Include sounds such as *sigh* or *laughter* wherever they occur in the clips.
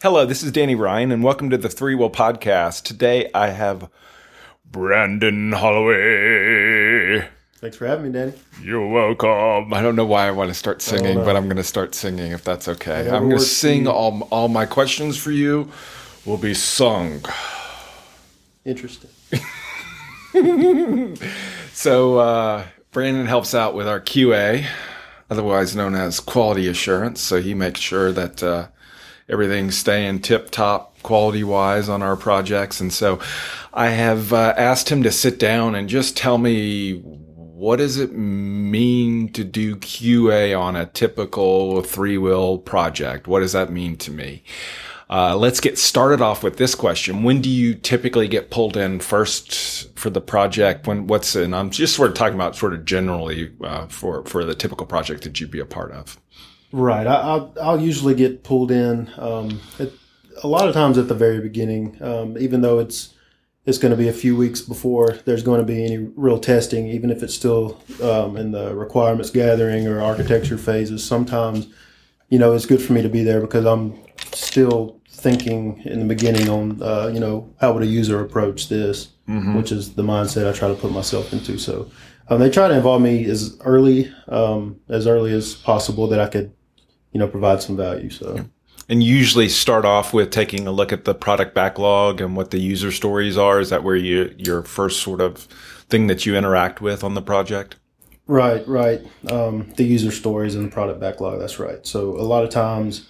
Hello, this is Danny Ryan, and welcome to the ThreeWill Podcast. Today I have Brandon Holloway. Thanks for having me, Danny. You're welcome. I don't know why I want to start singing, but I'm going to start singing if that's okay. I'm going to sing all, all my questions for you will be sung. Interesting. *laughs* So, uh, Brandon helps out with our QA, otherwise known as quality assurance. So, he makes sure that uh, everything's staying tip top quality wise on our projects. And so, I have uh, asked him to sit down and just tell me what does it mean to do QA on a typical ThreeWill project? What does that mean to me? Uh, let's get started off with this question. When do you typically get pulled in first for the project? When what's and I'm just sort of talking about sort of generally uh, for for the typical project that you'd be a part of. Right. I, I'll, I'll usually get pulled in um, at, a lot of times at the very beginning, um, even though it's it's going to be a few weeks before there's going to be any real testing, even if it's still um, in the requirements gathering or architecture phases. Sometimes, you know, it's good for me to be there because I'm still thinking in the beginning on, uh, you know, how would a user approach this, which is the mindset I try to put myself into. So um, they try to involve me as early um, as early as possible that I could, you know, provide some value. So. And usually start off with taking a look at the product backlog and what the user stories are. Is that where you your first sort of thing that you interact with on the project? Right, right. Um, the user stories and the product backlog. That's right. So a lot of times,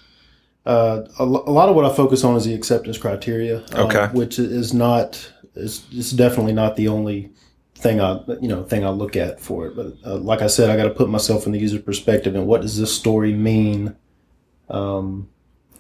uh, a, lo- a lot of what I focus on is the acceptance criteria. um, Okay. Which is not is is definitely not the only thing I you know thing I look at for it. But uh, like I said, I got to put myself in the user perspective and what does this story mean, um,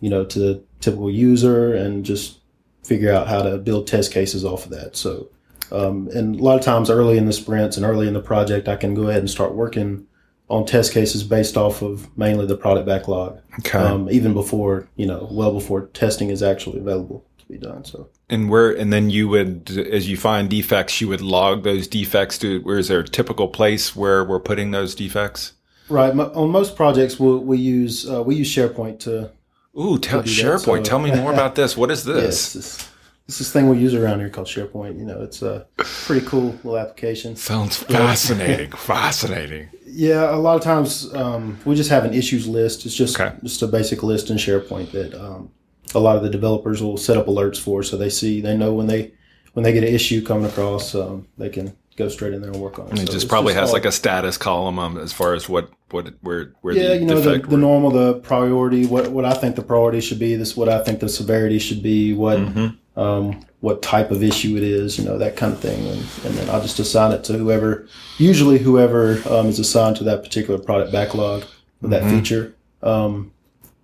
you know, to the typical user and just figure out how to build test cases off of that. So. Um, and a lot of times early in the sprints and early in the project, I can go ahead and start working on test cases based off of mainly the product backlog, Okay. um, even before, you know, well before testing is actually available to be done. So, And where, and then you would, as you find defects, you would log those defects to, where is there a typical place where we're putting those defects? right. On most projects, we'll, we use, uh, we use SharePoint to, Ooh, tell, that, SharePoint. so- tell me more about *laughs* this. What is this? this, this thing we use around here called SharePoint. You know, it's a pretty cool little application. Sounds fascinating. *laughs* fascinating. Yeah, a lot of times um, we just have an issues list. It's just Okay. just a basic list in SharePoint that um, a lot of the developers will set up alerts for, so they see they know when they when they get an issue coming across, um, they can go straight in there and work on it. And it So just probably has all- like a status column um, as far as what, what, where, where yeah, the you know the, the normal, the priority, what what I think the priority should be. This what I think the severity should be. What Mm-hmm. um, what type of issue it is, you know that kind of thing, and, and then I'll just assign it to whoever, usually whoever um, is assigned to that particular product backlog with that Mm-hmm. feature. Um,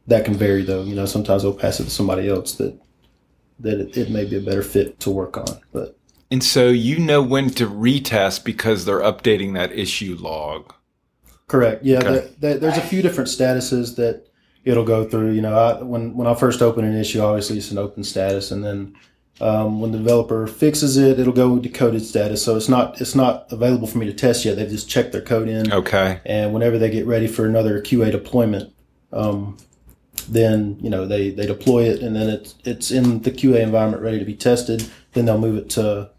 that can vary though. You know, sometimes they'll pass it to somebody else that that it, it may be a better fit to work on. But And so you know when to retest because they're updating that issue log. Correct. Yeah, Okay. the- the- there's a few different statuses that it'll go through. You know, I, when when I first open an issue, obviously it's an open status, and then um, when the developer fixes it, it'll go to coded status. So it's not it's not available for me to test yet. They've just checked their code in, Okay. and whenever they get ready for another QA deployment, um, then you know they they deploy it, and then it's it's in the QA environment ready to be tested. Then they'll move it to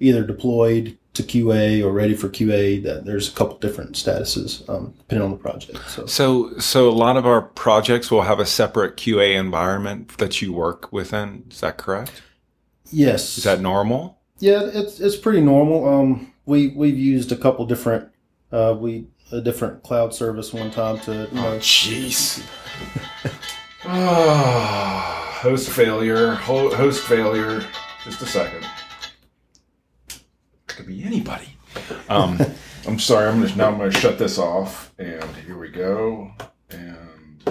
either deployed to QA or ready for QA. That there's a couple different statuses um, depending on the project. So So, so a lot of our projects will have a separate QA environment that you work within. Is that correct? yes, Is that normal? yeah, it's it's pretty normal. Um, we we've used a couple different uh, we a different cloud service one time to you know Jeez. Ah, host failure. Ho- host failure. Just a second. Could be anybody. Um, *laughs* I'm sorry. I'm just now. I'm going to shut this off, and here we go. And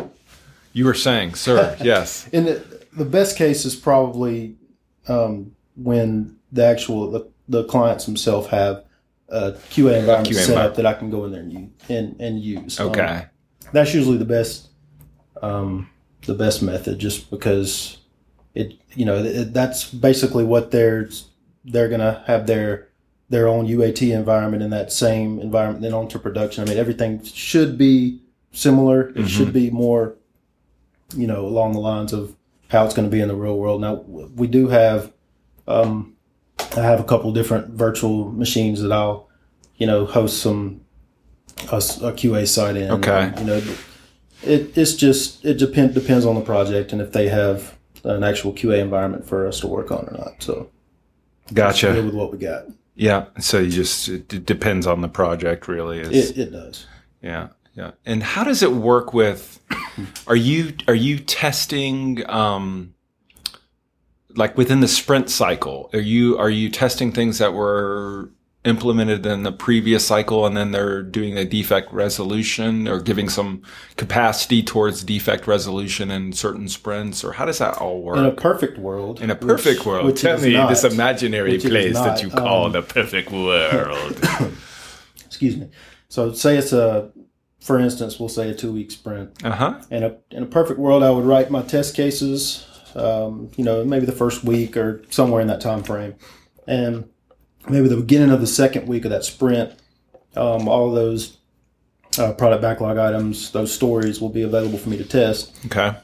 you were saying, sir? *laughs* Yes. And the, the best case is probably um, when the actual the, the clients themselves have a QA environment QA set environment. up that I can go in there and use. And, and use. Um, Okay. that's usually the best um, the best method, just because it you know it, that's basically what they're they're gonna have their their own UAT environment in that same environment, then onto production. I mean, everything should be similar. It should be more, you know, along the lines of how it's going to be in the real world. Now we do have, um, I have a couple different virtual machines that I'll, you know, host some a, a QA site in. Okay. And, you know, it it's just it depend depends on the project and if they have an actual QA environment for us to work on or not. So Gotcha. with what we got. Yeah. So you just it depends on the project, really. It, it does. yeah, yeah. And how does it work with? Are you are you testing? Um, like within the sprint cycle, are you are you testing things that were implemented in the previous cycle, and then they're doing a defect resolution or giving some capacity towards defect resolution in certain sprints, or how does that all work? In a perfect world. In a perfect which- world, which tell me not- this imaginary which it is place not, that you call um, the perfect world. *coughs* excuse me. So say it's a, for instance, we'll say a two week sprint. uh huh. In a in a perfect world, I would write my test cases. Um, you know, maybe the first week or somewhere in that time frame, and maybe the beginning of the second week of that sprint, um, all those uh, product backlog items, those stories will be available for me to test, Okay.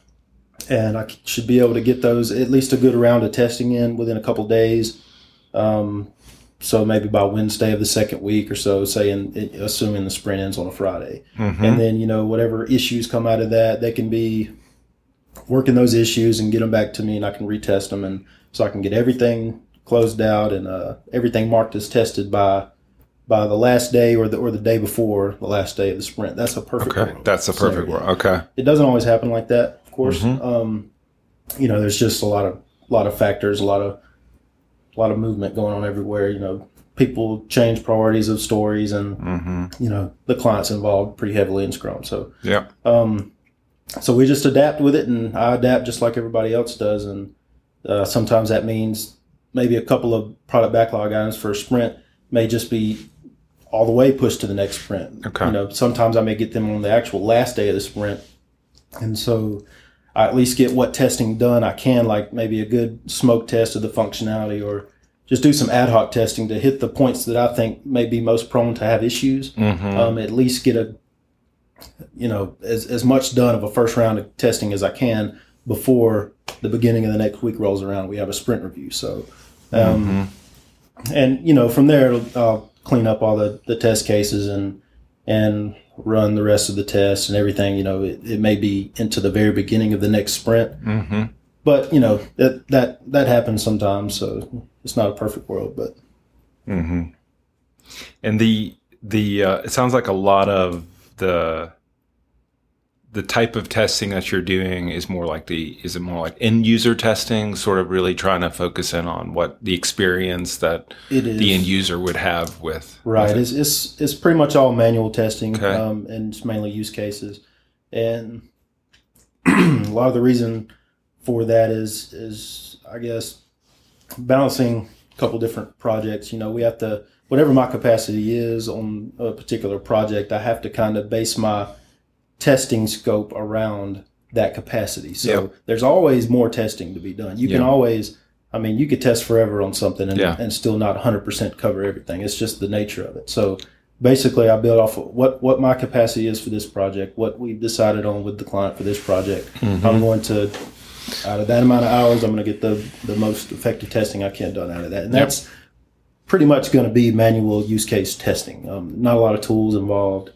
and I should be able to get those at least a good round of testing in within a couple days. Um, so maybe by Wednesday of the second week or so, say, in, assuming the sprint ends on a Friday Mm-hmm. and then you know whatever issues come out of that they can be working those issues and get them back to me and i can retest them and so i can get everything closed out and uh, everything marked as tested by by the last day or the or the day before the last day of the sprint that's a perfect Okay. world That's a perfect scenario. world. Okay. it doesn't always happen like that of course Mhm. um, you know there's just a lot of lot of factors a lot of a lot of movement going on everywhere you know people change priorities of stories and Mm-hmm. you know the client's involved pretty heavily in scrum so yeah, um, so we just adapt with it, and I adapt just like everybody else does. And uh, sometimes that means maybe a couple of product backlog items for a sprint may just be all the way pushed to the next sprint. Okay. You know, sometimes I may get them on the actual last day of the sprint, and so I at least get what testing done I can, like maybe a good smoke test of the functionality, or just do some ad hoc testing to hit the points that I think may be most prone to have issues Mm-hmm. um, at least get a you know as, as much done of a first round of testing as I can before the beginning of the next week rolls around. We have a sprint review, so um, and you know from there it'll, I'll clean up all the, the test cases and and run the rest of the tests and everything. You know it, it may be into the very beginning of the next sprint, mm-hmm. but you know that that that happens sometimes. So it's not a perfect world, but Mm-hmm. And the the uh, it sounds like a lot of the the type of testing that you're doing is more like the is it more like end user testing, sort of really trying to focus in on what the experience that it is the end user would have with Right. with it. It's, it's it's pretty much all manual testing, Okay. um, and it's mainly use cases. And *clears throat* a lot of the reason for that is is I guess balancing a couple different projects. You know, we have to whatever my capacity is on a particular project, I have to kind of base my testing scope around that capacity. So Yep. there's always more testing to be done. You can always I mean, you could test forever on something and, Yeah. and still not 100% cover everything. It's just the nature of it. So basically, I build off of what, what my capacity is for this project, what we've decided on with the client for this project. Mm-hmm. I'm going to, out of that amount of hours, I'm going to get the, the most effective testing I can done out of that. And Yep. that's pretty much going to be manual use case testing. Um, not a lot of tools involved.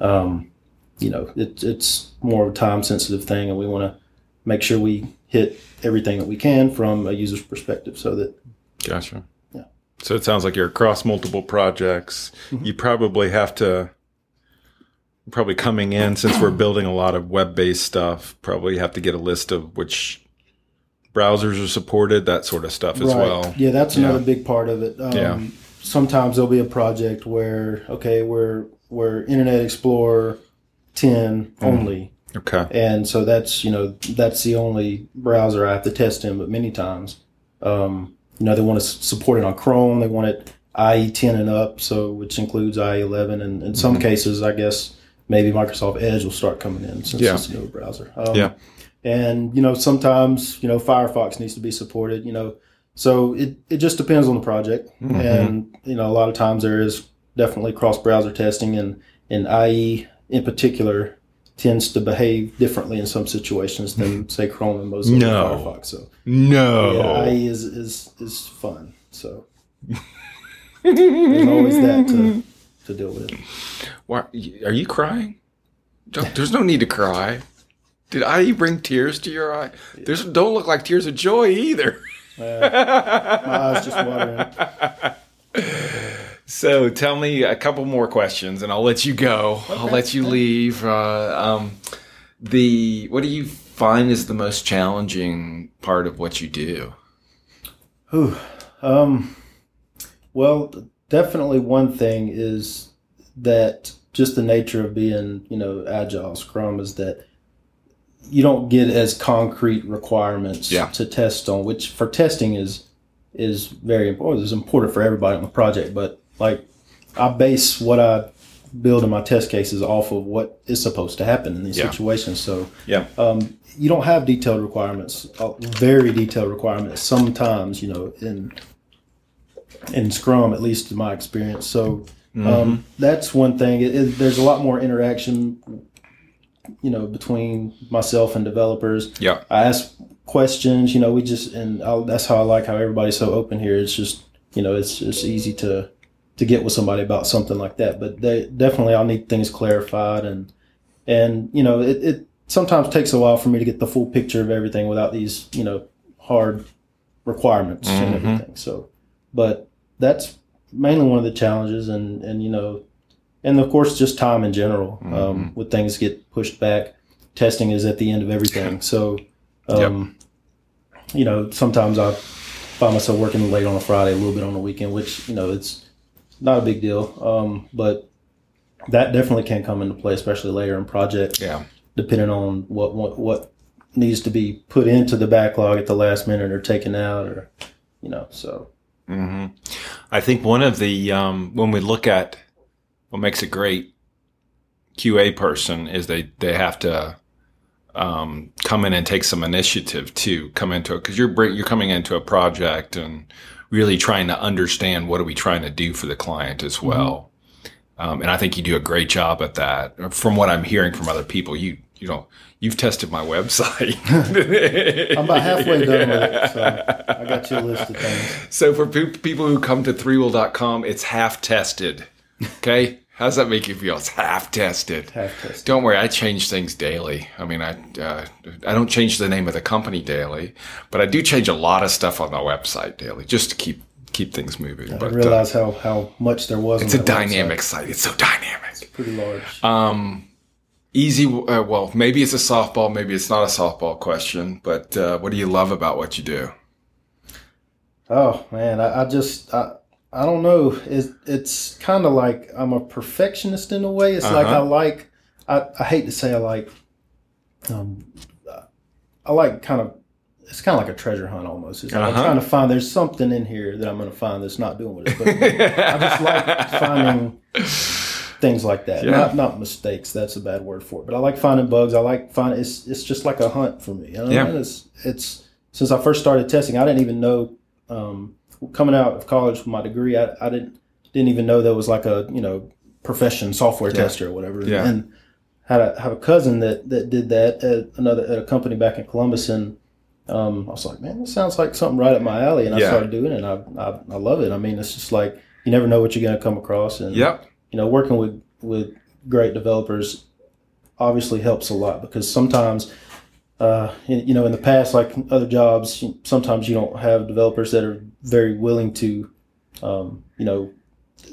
Um, you know, it, it's more of a time sensitive thing, and we want to make sure we hit everything that we can from a user's perspective so that Gotcha. Yeah. So it sounds like you're across multiple projects. Mm-hmm. You probably have to probably coming in since we're building a lot of web-based stuff. Probably have to get a list of which browsers are supported, that sort of stuff as well. Yeah, that's Yeah. another big part of it. Um, Yeah. Sometimes there'll be a project where okay, we're we're Internet Explorer 10 Mm-hmm. only, Okay. and so that's you know that's the only browser I have to test in. But many times, um, you know, they want to support it on Chrome. They want it IE 10 and up, so which includes IE 11, and in some cases, I guess maybe Microsoft Edge will start coming in since Yeah. it's a newer browser. Um, Yeah. and you know sometimes you know Firefox needs to be supported. You know, so it it just depends on the project, and you know a lot of times there is definitely cross browser testing, and and IE in particular tends to behave differently in some situations than say Chrome and Mozilla No. and Firefox. So No. yeah, IE is is is fun. So there's always that to to deal with. Why, are you crying? Don't, there's no need to cry. Did I bring tears to your eye? There's don't look like tears of joy either. Uh, my eyes just watering. *laughs* So tell me a couple more questions, and I'll let you go. I'll let you leave. Uh, um, the what do you find is the most challenging part of what you do? Whew. Um, well, definitely one thing is that just the nature of being, you know, agile Scrum is that you don't get as concrete requirements Yeah. to test on, which for testing is is very important. It's important for everybody on the project, but like I base what I build in my test cases off of what is supposed to happen in these Yeah. situations. So Yeah. um, you don't have detailed requirements, uh, very detailed requirements. Sometimes, you know, in in Scrum, at least in my experience. So um, that's one thing. It, it, there's a lot more interaction, you know, between myself and developers. Yeah. I ask questions. You know, we just and i that's how I like how everybody's so open here. It's just you know, it's it's easy to to get with somebody about something like that. But they definitely I'll need things clarified and and you know it, it sometimes takes a while for me to get the full picture of everything without these you know hard requirements and Mhm. everything. So, but that's mainly one of the challenges, and and you know, and of course just time in general. Um, when things get pushed back, testing is at the end of everything. So, um, you know, sometimes I find myself working late on a Friday, a little bit on the weekend, which you know it's not a big deal. Um, but that definitely can come into play, especially later in project Yeah. depending on what what what needs to be put into the backlog at the last minute or taken out or you know so hmm I think one of the um, when we look at what makes a great QA person is they they have to um, come in and take some initiative to come into it because you're you're coming into a project and really trying to understand what are we trying to do for the client as well. Um, and I think you do a great job at that. From what I'm hearing from other people, you you know you've tested my website. *laughs* i'm about halfway done with it so i got you a list of things So for pe- people who come to threewill.com, it's half tested. Okay? How does that make you feel? It's half tested. half test Don't worry, I change things daily. I mean, I uh, I don't change the name of the company daily, but I do change a lot of stuff on the website daily just to keep keep things moving. i But didn't uh, realize how how much there was it's a dynamic site. It's so dynamic. pretty large Um, easy. Uh, well, maybe it's a softball, maybe it's not a softball question. But uh, what do you love about what you do? oh man i, I just i I don't know. It's it's kind of like I'm a perfectionist in a way. It's like I Uh-huh. like. I, I hate to say I like. Um, I like kind of. It's kind of like a treasure hunt almost. It's like Uh-huh. I'm trying to find. There's something in here that I'm going to find that's not doing what it's supposed to do. I just like finding things like that. Yeah. Not not mistakes. That's a bad word for it. But I like finding bugs. I like finding, It's it's just like a hunt for me. You know? Yeah. It's it's since I first started testing. I didn't even know. Um, coming out of college with my degree, I, I didn't didn't even know there was like a you know profession software Yeah. tester or whatever. Yeah. And had a have a cousin that that did that at another at a company back in Columbus and. Um, I was like, man, this sounds like something right up my alley, and I Yeah. started doing it. And I, I I love it. I mean, it's just like you never know what you're going to come across, and Yep. you know, working with with great developers obviously helps a lot because sometimes, uh, in- you know, in the past, like other jobs, sometimes you don't have developers that are very willing to, um, you know,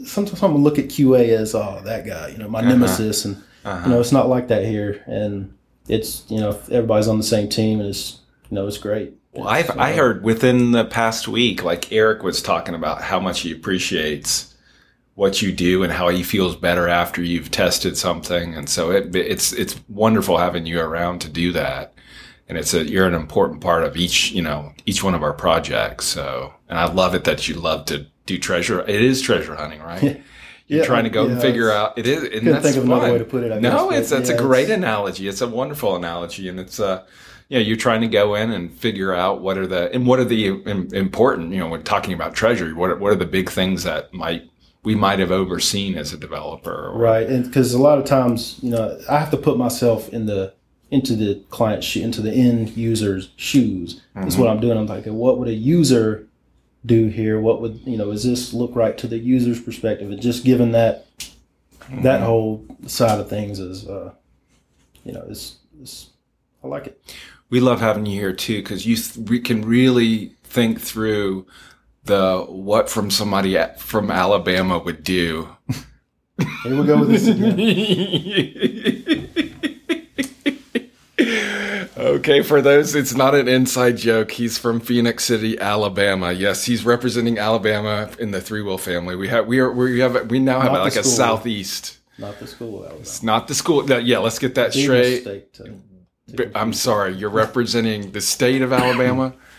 sometimes someone look at QA as oh that guy, you know, my Uh-huh. nemesis, and Uh-huh. you know, it's not like that here, and it's you know, everybody's on the same team, and it's you know, it's great. Well, I've, It's, I heard within the past week, like Eric was talking about how much he appreciates what you do and how he feels better after you've tested something. And so it, it's, it's wonderful having you around to do that. And it's a, you're an important part of each, you know, each one of our projects. So, and I love it that you love to do treasure. It is treasure hunting, right? yeah. You're Yeah, trying to go and figure out it is. And Couldn't that's think of another way to put it. I No, guess, it's it's yeah, a great analogy. It's a wonderful analogy, and it's uh, you know, you're trying to go in and figure out what are the and what are the important. You know, when talking about treasure, what are, what are the big things that might we might have overseen as a developer. Or, Right, and because a lot of times, you know, I have to put myself in the into the client into the end user's shoes. That's what I'm doing. I'm like, what would a user do here? What would you know? Is this look right to the user's perspective? And just given that that whole side of things is, uh, you know, is is I like it. We love having you here too because you th- we can really think through the what from somebody at, from Alabama would do. Here we go with this again. *laughs* okay, for those, it's not an inside joke. He's from Phenix City, Alabama. Yes, he's representing Alabama in the ThreeWill family. We have we are we have we now have Not like a southeast. Not the school. Alabama. It's not the school. Yeah, let's get that straight. mistake to- I'm sorry, you're representing the state of Alabama, *clears throat*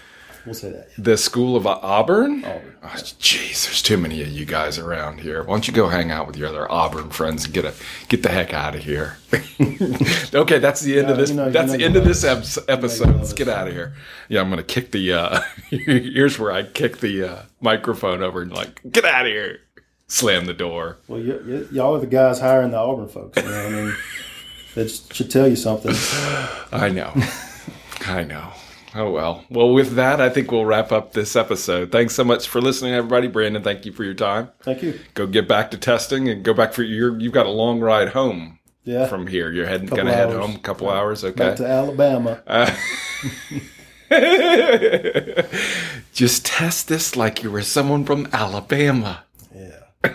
We'll say that. the school of Auburn. Auburn. Oh, Jeez, there's too many of you guys around here. Why don't you go hang out with your other Auburn friends and get a get the heck out of here? *laughs* okay, that's the end of this. you know- you that's know the end of this episode. Let's get out of here. Yeah, I'm gonna kick the. uh *laughs* Here's where I kick the uh, microphone over and like get out of here. Slam the door. Well, y- y- y'all are the guys hiring the Auburn folks. You know, I mean, *laughs* that should tell you something. I know. I know. Oh well. Well, with that, I think we'll wrap up this episode. Thanks so much for listening, everybody. Brandon, thank you for your time. Thank you. Go get back to testing and go back for your. You've got a long ride home Yeah. from here. You're heading, Couple gonna head home a couple hours. Okay. Back to Alabama. *laughs* Just test this like you were someone from Alabama. Yeah.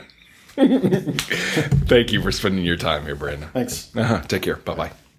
*laughs* Thank you for spending your time here, Brandon. Thanks. Uh-huh. Take care. Bye bye.